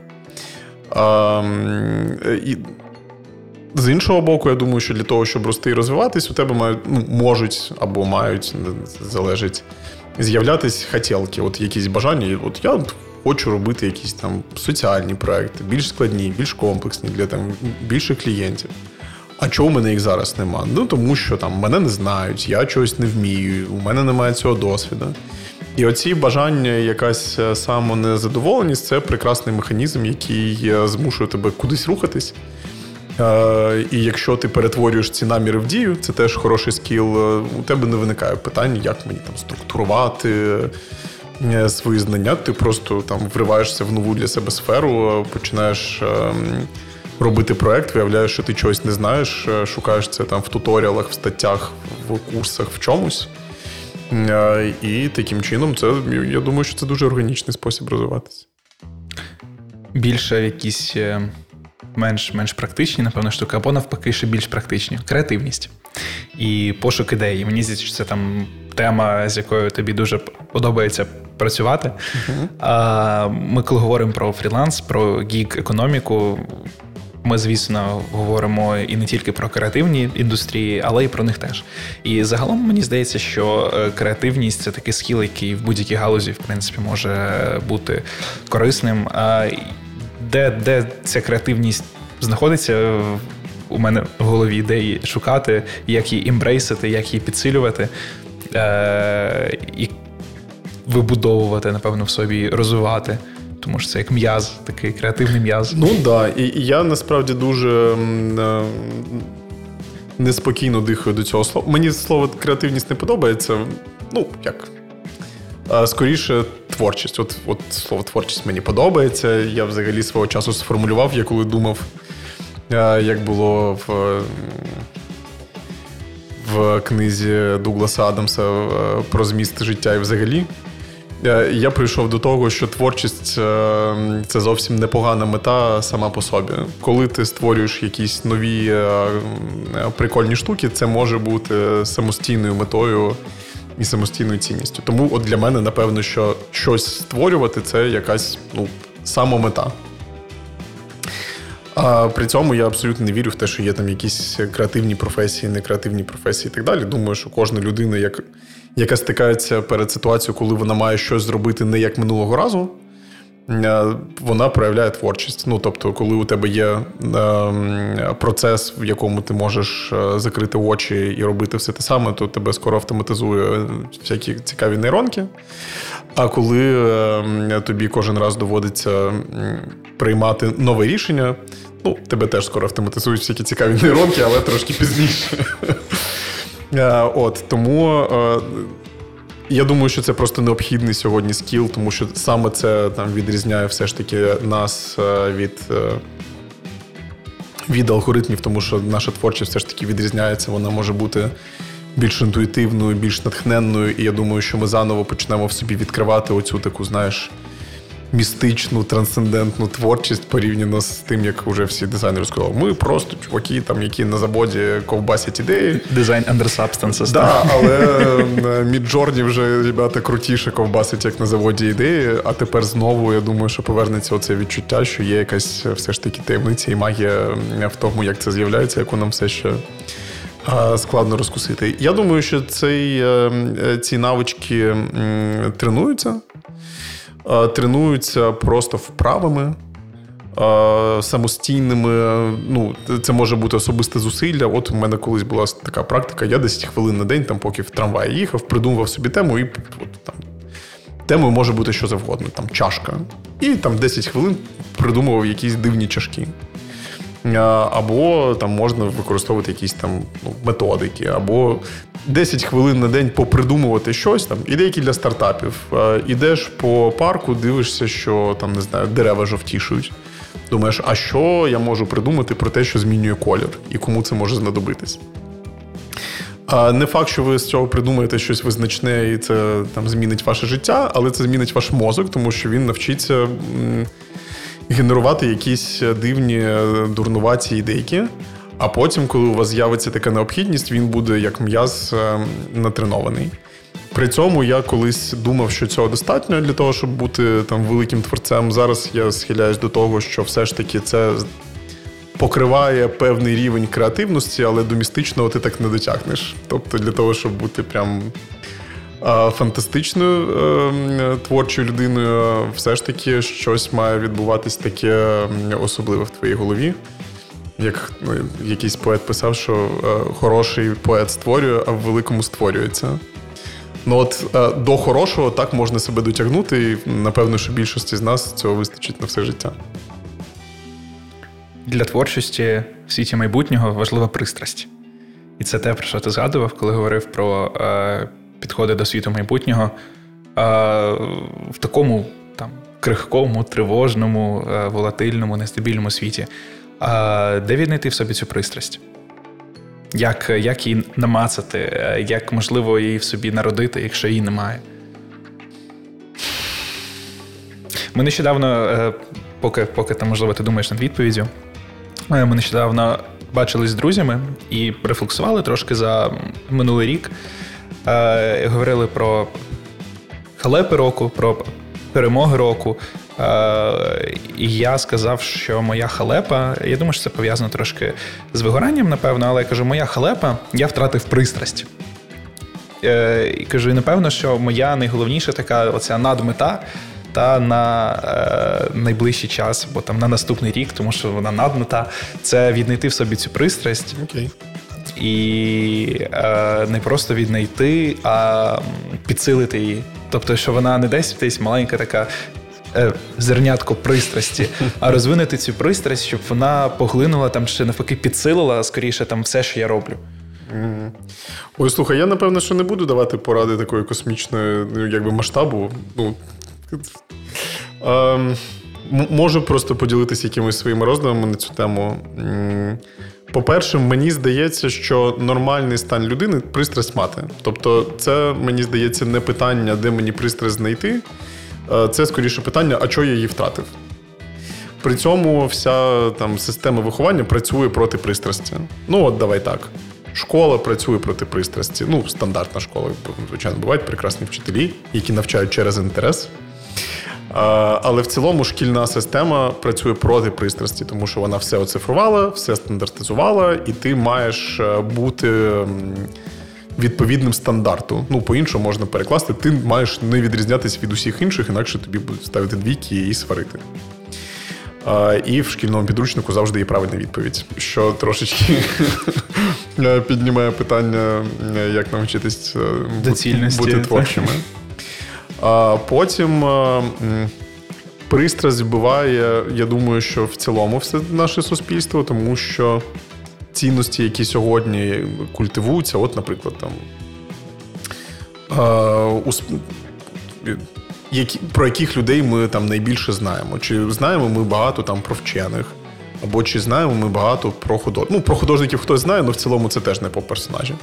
А, і з іншого боку, я думаю, що для того, щоб рости і розвиватись, у тебе мають ну, можуть або мають залежить з'являтись хотілки, от якісь бажання. От я хочу робити якісь там соціальні проекти, більш складні, більш комплексні для там більших клієнтів. А чого в мене їх зараз нема? Ну тому що там мене не знають, я чогось не вмію, у мене немає цього досвіду. І оці бажання, якась самонезадоволеність це прекрасний механізм, який змушує тебе кудись рухатись. І якщо ти перетворюєш ці наміри в дію, це теж хороший скіл. У тебе не виникає питань, як мені там структурувати е, свої знання. Ти просто там вриваєшся в нову для себе сферу, починаєш ем, робити проект, виявляєш, що ти чогось не знаєш, е, шукаєш це там в туторіалах, в статтях, в курсах, в чомусь. Е, і таким чином, це я думаю, що це дуже органічний спосіб розвиватися. Більше якісь менш менш практичні, напевно, штуки, або навпаки, ще більш практичні. Креативність і пошук ідеї. Мені здається, що це там тема, з якою тобі дуже подобається працювати. Uh-huh. А, Ми, коли говоримо про фріланс, про гік-економіку. Ми, звісно, говоримо і не тільки про креативні індустрії, але й про них теж. І загалом мені здається, що е, креативність це такий скіл, який в будь-якій галузі, в принципі, може бути корисним де де ця креативність знаходиться у мене в голові, де її шукати, як її імбрейсити, як її підсилювати е- і вибудовувати, напевно, в собі, розвивати. Тому що це як м'яз, такий креативний м'яз. Ну так. Да. І, і я насправді дуже е- неспокійно дихаю до цього слова. Мені слово креативність не подобається. Ну, як Скоріше, творчість. От от слово творчість мені подобається. Я взагалі свого часу сформулював, я коли думав, як було в в книзі Дугласа Адамса про зміст життя і взагалі. Я прийшов до того, що творчість це зовсім непогана мета сама по собі. Коли ти створюєш якісь нові прикольні штуки, це може бути самостійною метою і самостійною цінністю. Тому от для мене, напевно, що щось створювати це якась ну, самомета. А при цьому я абсолютно не вірю в те, що є там якісь креативні професії, некреативні професії і так далі. Думаю, що кожна людина, як, яка стикається перед ситуацією, коли вона має щось зробити не як минулого разу, вона проявляє творчість. Ну, тобто, коли у тебе є е, процес, в якому ти можеш е, закрити очі і робити все те саме, то тебе скоро автоматизує всякі цікаві нейронки. А коли тобі кожен раз доводиться приймати нове рішення, ну, тебе теж скоро автоматизують всякі цікаві нейронки, але трошки пізніше. От тому я думаю, що це просто необхідний сьогодні скіл, тому що саме це там відрізняє все ж таки нас е, від е, від алгоритмів, тому що наша творчість все ж таки відрізняється, вона може бути більш інтуїтивною, більш натхненною. І я думаю, що ми заново почнемо в собі відкривати оцю таку, знаєш містичну, трансцендентну творчість порівняно з тим, як вже всі дизайнери сказали. Ми просто чуваки, там, які на заводі ковбасять ідеї. Дизайн under substances. Да, але Midjourney вже ребята крутіше ковбасить, як на заводі ідеї. А тепер знову я думаю, що повернеться оце відчуття, що є якась все ж таки таємниця і магія в тому, як це з'являється, яку нам все ще. Складно розкусити. Я думаю, що цей, е, ці навички тренуються. Е, тренуються просто вправами. Е, самостійними, ну, це може бути особисте зусилля. От у мене колись була така практика, я 10 хвилин на день, там, поки в трамваї їхав, придумував собі тему, і от, там, темою може бути що завгодно, там чашка. І там 10 хвилин придумував якісь дивні чашки. Або там можна використовувати якісь там ну, методики, або 10 хвилин на день попридумувати щось там, ідейки для стартапів. Ідеш по парку, дивишся, що там не знаю, дерева жовтішують. Думаєш, а що я можу придумати про те, що змінює колір, і кому це може знадобитись? Не факт, що ви з цього придумаєте щось визначне, і це там змінить ваше життя, але це змінить ваш мозок, тому що він навчиться генерувати якісь дивні дурнуваті ідейки. А потім, коли у вас з'явиться така необхідність, він буде як м'яз е, натренований. При цьому я колись думав, що цього достатньо для того, щоб бути там великим творцем. Зараз я схиляюсь до того, що все ж таки це покриває певний рівень креативності, але до містичного ти так не дотягнеш. Тобто, для того, щоб бути прям фантастичною е, творчою людиною, все ж таки щось має відбуватись таке особливе в твоїй голові. Як ну, якийсь поет писав, що е, хороший поет створює, а в великому створюється. Ну от е, до хорошого так можна себе дотягнути, і напевно, що більшості з нас цього вистачить на все життя. Для творчості в світі майбутнього важлива пристрасть. І це те, про що ти згадував, коли говорив про е, підходи до світу майбутнього е, в такому там крихкому, тривожному, е, волатильному, нестабільному світі. Е, де віднайти в собі цю пристрасть? Як як її намацати, е, як можливо її в собі народити, якщо її немає? Ми нещодавно, поки поки там, можливо, ти думаєш над відповіддю, ми нещодавно бачились з друзями і рефлексували трошки за минулий рік. Говорили про халепи року, про перемоги року. І я сказав, що моя халепа, я думаю, що це пов'язано трошки з вигоранням, напевно, але я кажу, моя халепа, я втратив пристрасть. Е, і кажу, і напевно, що моя найголовніша така оця надмета та на е, найближчий час, бо там на наступний рік, тому що вона надмета, це віднайти в собі цю пристрасть. Окей. І е, не просто віднайти, а підсилити її. Тобто, що вона не десь десь маленька така е, зернятко пристрасті, а розвинути цю пристрасть, щоб вона поглинула там ще навпаки підсилила скоріше там все, що я роблю. Mm. Ой, слухай, я напевно, що не буду давати поради такої космічної ну, якби масштабу. Ну, ем, Можу просто поділитися якимись своїми роздумами на цю тему. По-перше, мені здається, що нормальний стан людини пристрасть мати. Тобто, це мені здається не питання, де мені пристрасть знайти. Е, це скоріше питання, а чого я її втратив. При цьому вся там система виховання працює проти пристрасті. Ну, от давай так. Школа працює проти пристрасті. Ну, стандартна школа, звичайно, бувають прекрасні вчителі, які навчають через інтерес. Але в цілому шкільна система працює проти пристрасті, тому що вона все оцифрувала, все стандартизувала, і ти маєш е, бути відповідним стандарту. Ну, по-іншому можна перекласти, ти маєш не відрізнятися від усіх інших, інакше тобі будуть ставити двійки і сварити. І в шкільному підручнику завжди є правильна відповідь, що трошечки піднімає питання, як навчитись е, бути творчими. А Потім пристрасть вбиває, я думаю, що в цілому все наше суспільство, тому що цінності, які сьогодні культивуються, от, наприклад, там. Які, Про яких людей ми там найбільше знаємо? Чи знаємо ми багато там про вчених, або чи знаємо ми багато про художників? Ну, про художників хтось знає, але в цілому це теж не поп-персонажі. Е,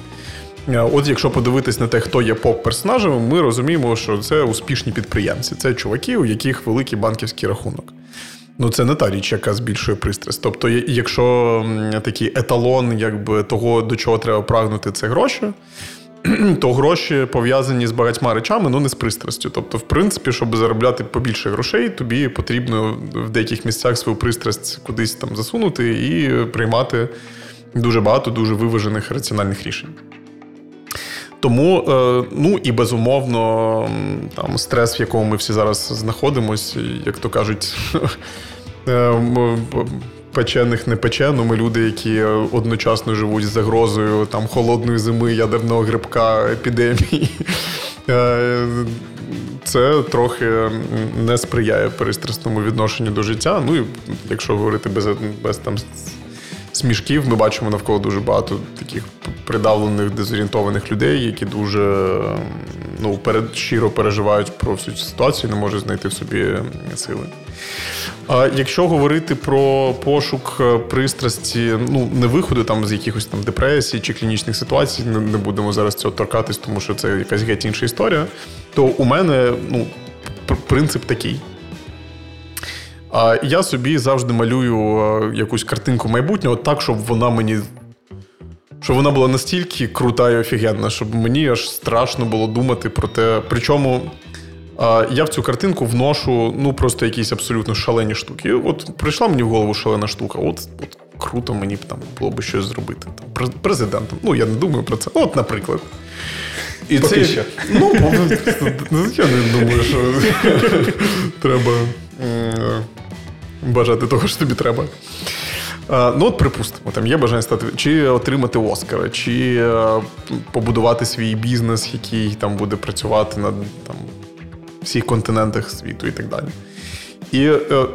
от якщо подивитись на те, хто є поп-персонажами, ми розуміємо, що це успішні підприємці. Це чуваки, у яких великий банківський рахунок. Ну, це не та річ, яка збільшує пристрасть. Тобто, якщо такий еталон, якби того, до чого треба прагнути, це гроші, то гроші пов'язані з багатьма речами, ну не з пристрастю. Тобто, в принципі, щоб заробляти побільше грошей, тобі потрібно в деяких місцях свою пристрасть кудись там засунути і приймати дуже багато дуже виважених раціональних рішень. Тому, е, ну і безумовно, там стрес, в якому ми всі зараз знаходимося, як то кажуть, е, печених не пече, ну ми люди, які одночасно живуть з загрозою там холодної зими, ядерного грибка, епідемії. Е, це трохи не сприяє перестрасному відношенню до життя. Ну і якщо говорити без без там смішків. Ми бачимо навколо дуже багато таких придавлених, дезорієнтованих людей, які дуже ну, перед, щиро переживають про всю цю ситуацію, не можуть знайти в собі сили. А якщо говорити про пошук е, пристрасті, ну не виходу там з якихось там депресій чи клінічних ситуацій, не, не будемо зараз цього торкатись, тому що це якась геть інша історія, то у мене ну, принцип такий. А я собі завжди малюю е, якусь картинку майбутнього так, щоб вона мені. Щоб вона була настільки крута і офігенна, щоб мені аж страшно було думати про те. Причому я в цю картинку вношу ну просто якісь абсолютно шалені штуки. От прийшла мені в голову шалена штука. От от круто мені б там було б щось зробити. Там, Президентом. Ну, я не думаю про це. От, наприклад. І Поки це що. Ну, я не думаю, що треба бажати того, що тобі треба. Ну, от припустимо, там є бажання стати чи отримати Оскара, чи е, побудувати свій бізнес, який там буде працювати на там, всіх континентах світу і так далі. І е,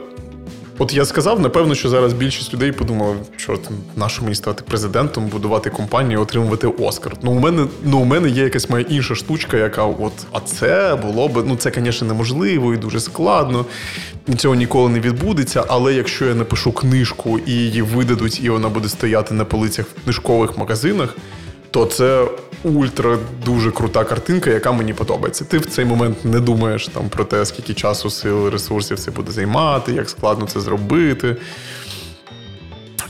От я сказав, напевно, що зараз більшість людей подумали, що нащо мені стати президентом, будувати компанію, отримувати Оскар. Ну, у мене ну, у мене є якась моя інша штучка, яка от, а це було б, ну це, звісно, неможливо і дуже складно. Цього ніколи не відбудеться. Але якщо я напишу книжку і її видадуть, і вона буде стояти на полицях в книжкових магазинах, то це ультра дуже крута картинка, яка мені подобається. Ти в цей момент не думаєш там про те, скільки часу, сил, ресурсів це буде займати, як складно це зробити.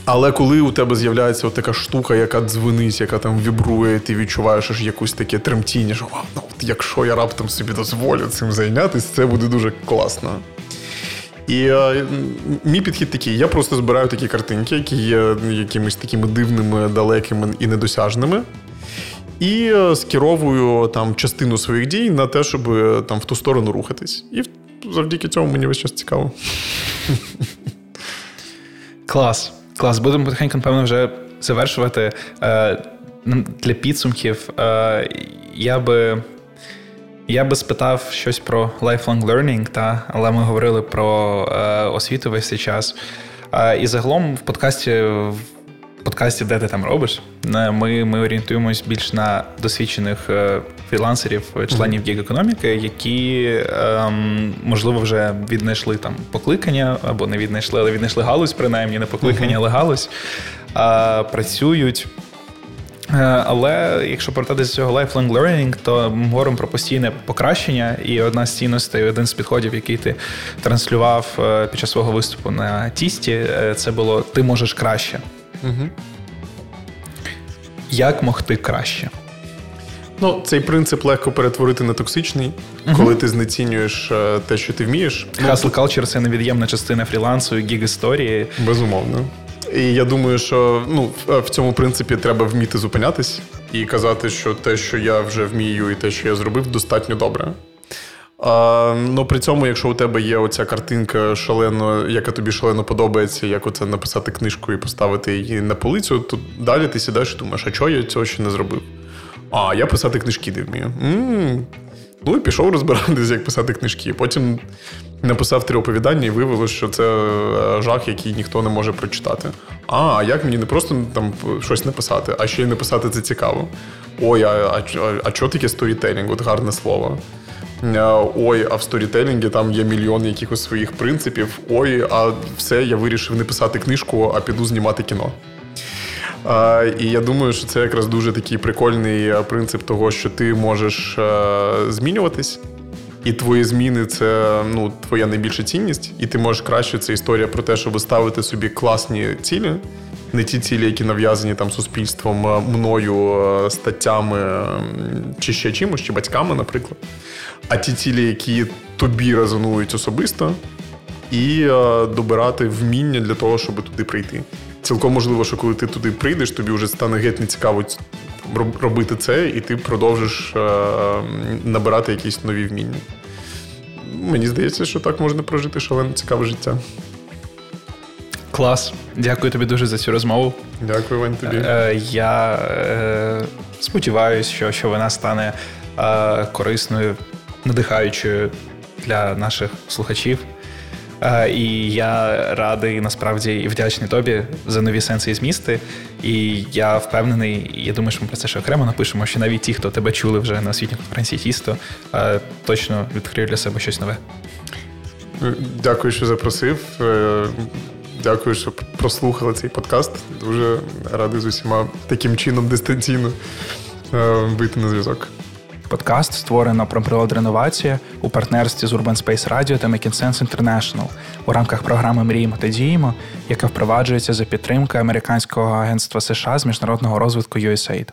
Але коли у тебе з'являється от така штука, яка дзвонить, яка там вібрує, ти відчуваєш аж якусь таке тремтіння, що ну, от якщо я раптом собі дозволю цим зайнятися, це буде дуже класно. І е, мій підхід такий: я просто збираю такі картинки, які є якимись такими дивними, далекими і недосяжними і е, скеровую там частину своїх дій на те, щоб е, там в ту сторону рухатись. І завдяки цьому мені весь час цікаво. Клас. Клас. Будемо потихеньку, напевно, вже завершувати. Е, для підсумків я би. Я би спитав щось про lifelong learning, та, але ми говорили про е, освіту весь цей час. Е, і загалом в подкасті подкасті, де ти там робиш, е, ми ми орієнтуємось більш на досвідчених е, фрілансерів, е, членів гіг економіки, які ем, можливо вже віднайшли там покликання або не віднайшли, але віднайшли галузь, принаймні не покликання, але галузь, а, працюють. Але якщо повертатися до цього lifelong learning, то ми говоримо про постійне покращення, і одна з цінностей, один з підходів, який ти транслював під час свого виступу на тісті, це було ти можеш краще. Угу. Як могти краще? Ну, цей принцип легко перетворити на токсичний, uh коли ти знецінюєш е, те, що ти вмієш. Hustle ну, culture – це невід'ємна частина фрілансу і гіг-історії. Безумовно. І я думаю, що ну, в цьому принципі треба вміти зупинятись і казати, що те, що я вже вмію, і те, що я зробив, достатньо добре. А, Ну при цьому, якщо у тебе є оця картинка шалено, яка тобі шалено подобається, як оце написати книжку і поставити її на полицю, то далі ти сідаєш і думаєш, а чого я цього ще не зробив? А, я писати книжки не вмію. М-м-м. Ну і пішов розбиратися, як писати книжки. Потім написав три оповідання і виявилося, що це е, жах, який ніхто не може прочитати. А, як мені не просто там щось написати, а ще й написати це цікаво. Ой, а а, а, а чого таке сторітелінг? От гарне слово. Е, ой, а в сторітелінгі там є мільйон якихось своїх принципів. Ой, а все, я вирішив не писати книжку, а піду знімати кіно. А, І я думаю, що це якраз дуже такий прикольний е, принцип того, що ти можеш е, змінюватись, і твої зміни це ну, твоя найбільша цінність, і ти можеш краще це історія про те, щоб ставити собі класні цілі. Не ті цілі, які нав'язані там суспільством, мною, статтями чи ще чимось, чи батьками, наприклад а ті цілі, які тобі резонують особисто, і добирати вміння для того, щоб туди прийти. Цілком можливо, що коли ти туди прийдеш, тобі вже стане геть нецікаво робити це, і ти продовжиш набирати якісь нові вміння. Мені здається, що так можна прожити шалено цікаве життя. Клас. Дякую тобі дуже за цю розмову. Дякую, Вань, тобі. Е, я е, сподіваюся, що, що вона стане е, корисною надихаючою для наших слухачів. І я радий насправді і вдячний тобі за нові сенси і змісти. І я впевнений, і я думаю, що ми про це ще окремо напишемо, що навіть ті, хто тебе чули вже на освітній конференції Тісто, точно відкриють для себе щось нове. Дякую, що запросив. Дякую, що прослухали цей подкаст. Дуже радий з усіма таким чином дистанційно е, вийти на зв'язок. Подкаст створено про природреновацію у партнерстві з Urban Space Radio та Making Sense International у рамках програми Мріємо та діємо, яка впроваджується за підтримки американського агентства США з міжнародного розвитку USAID.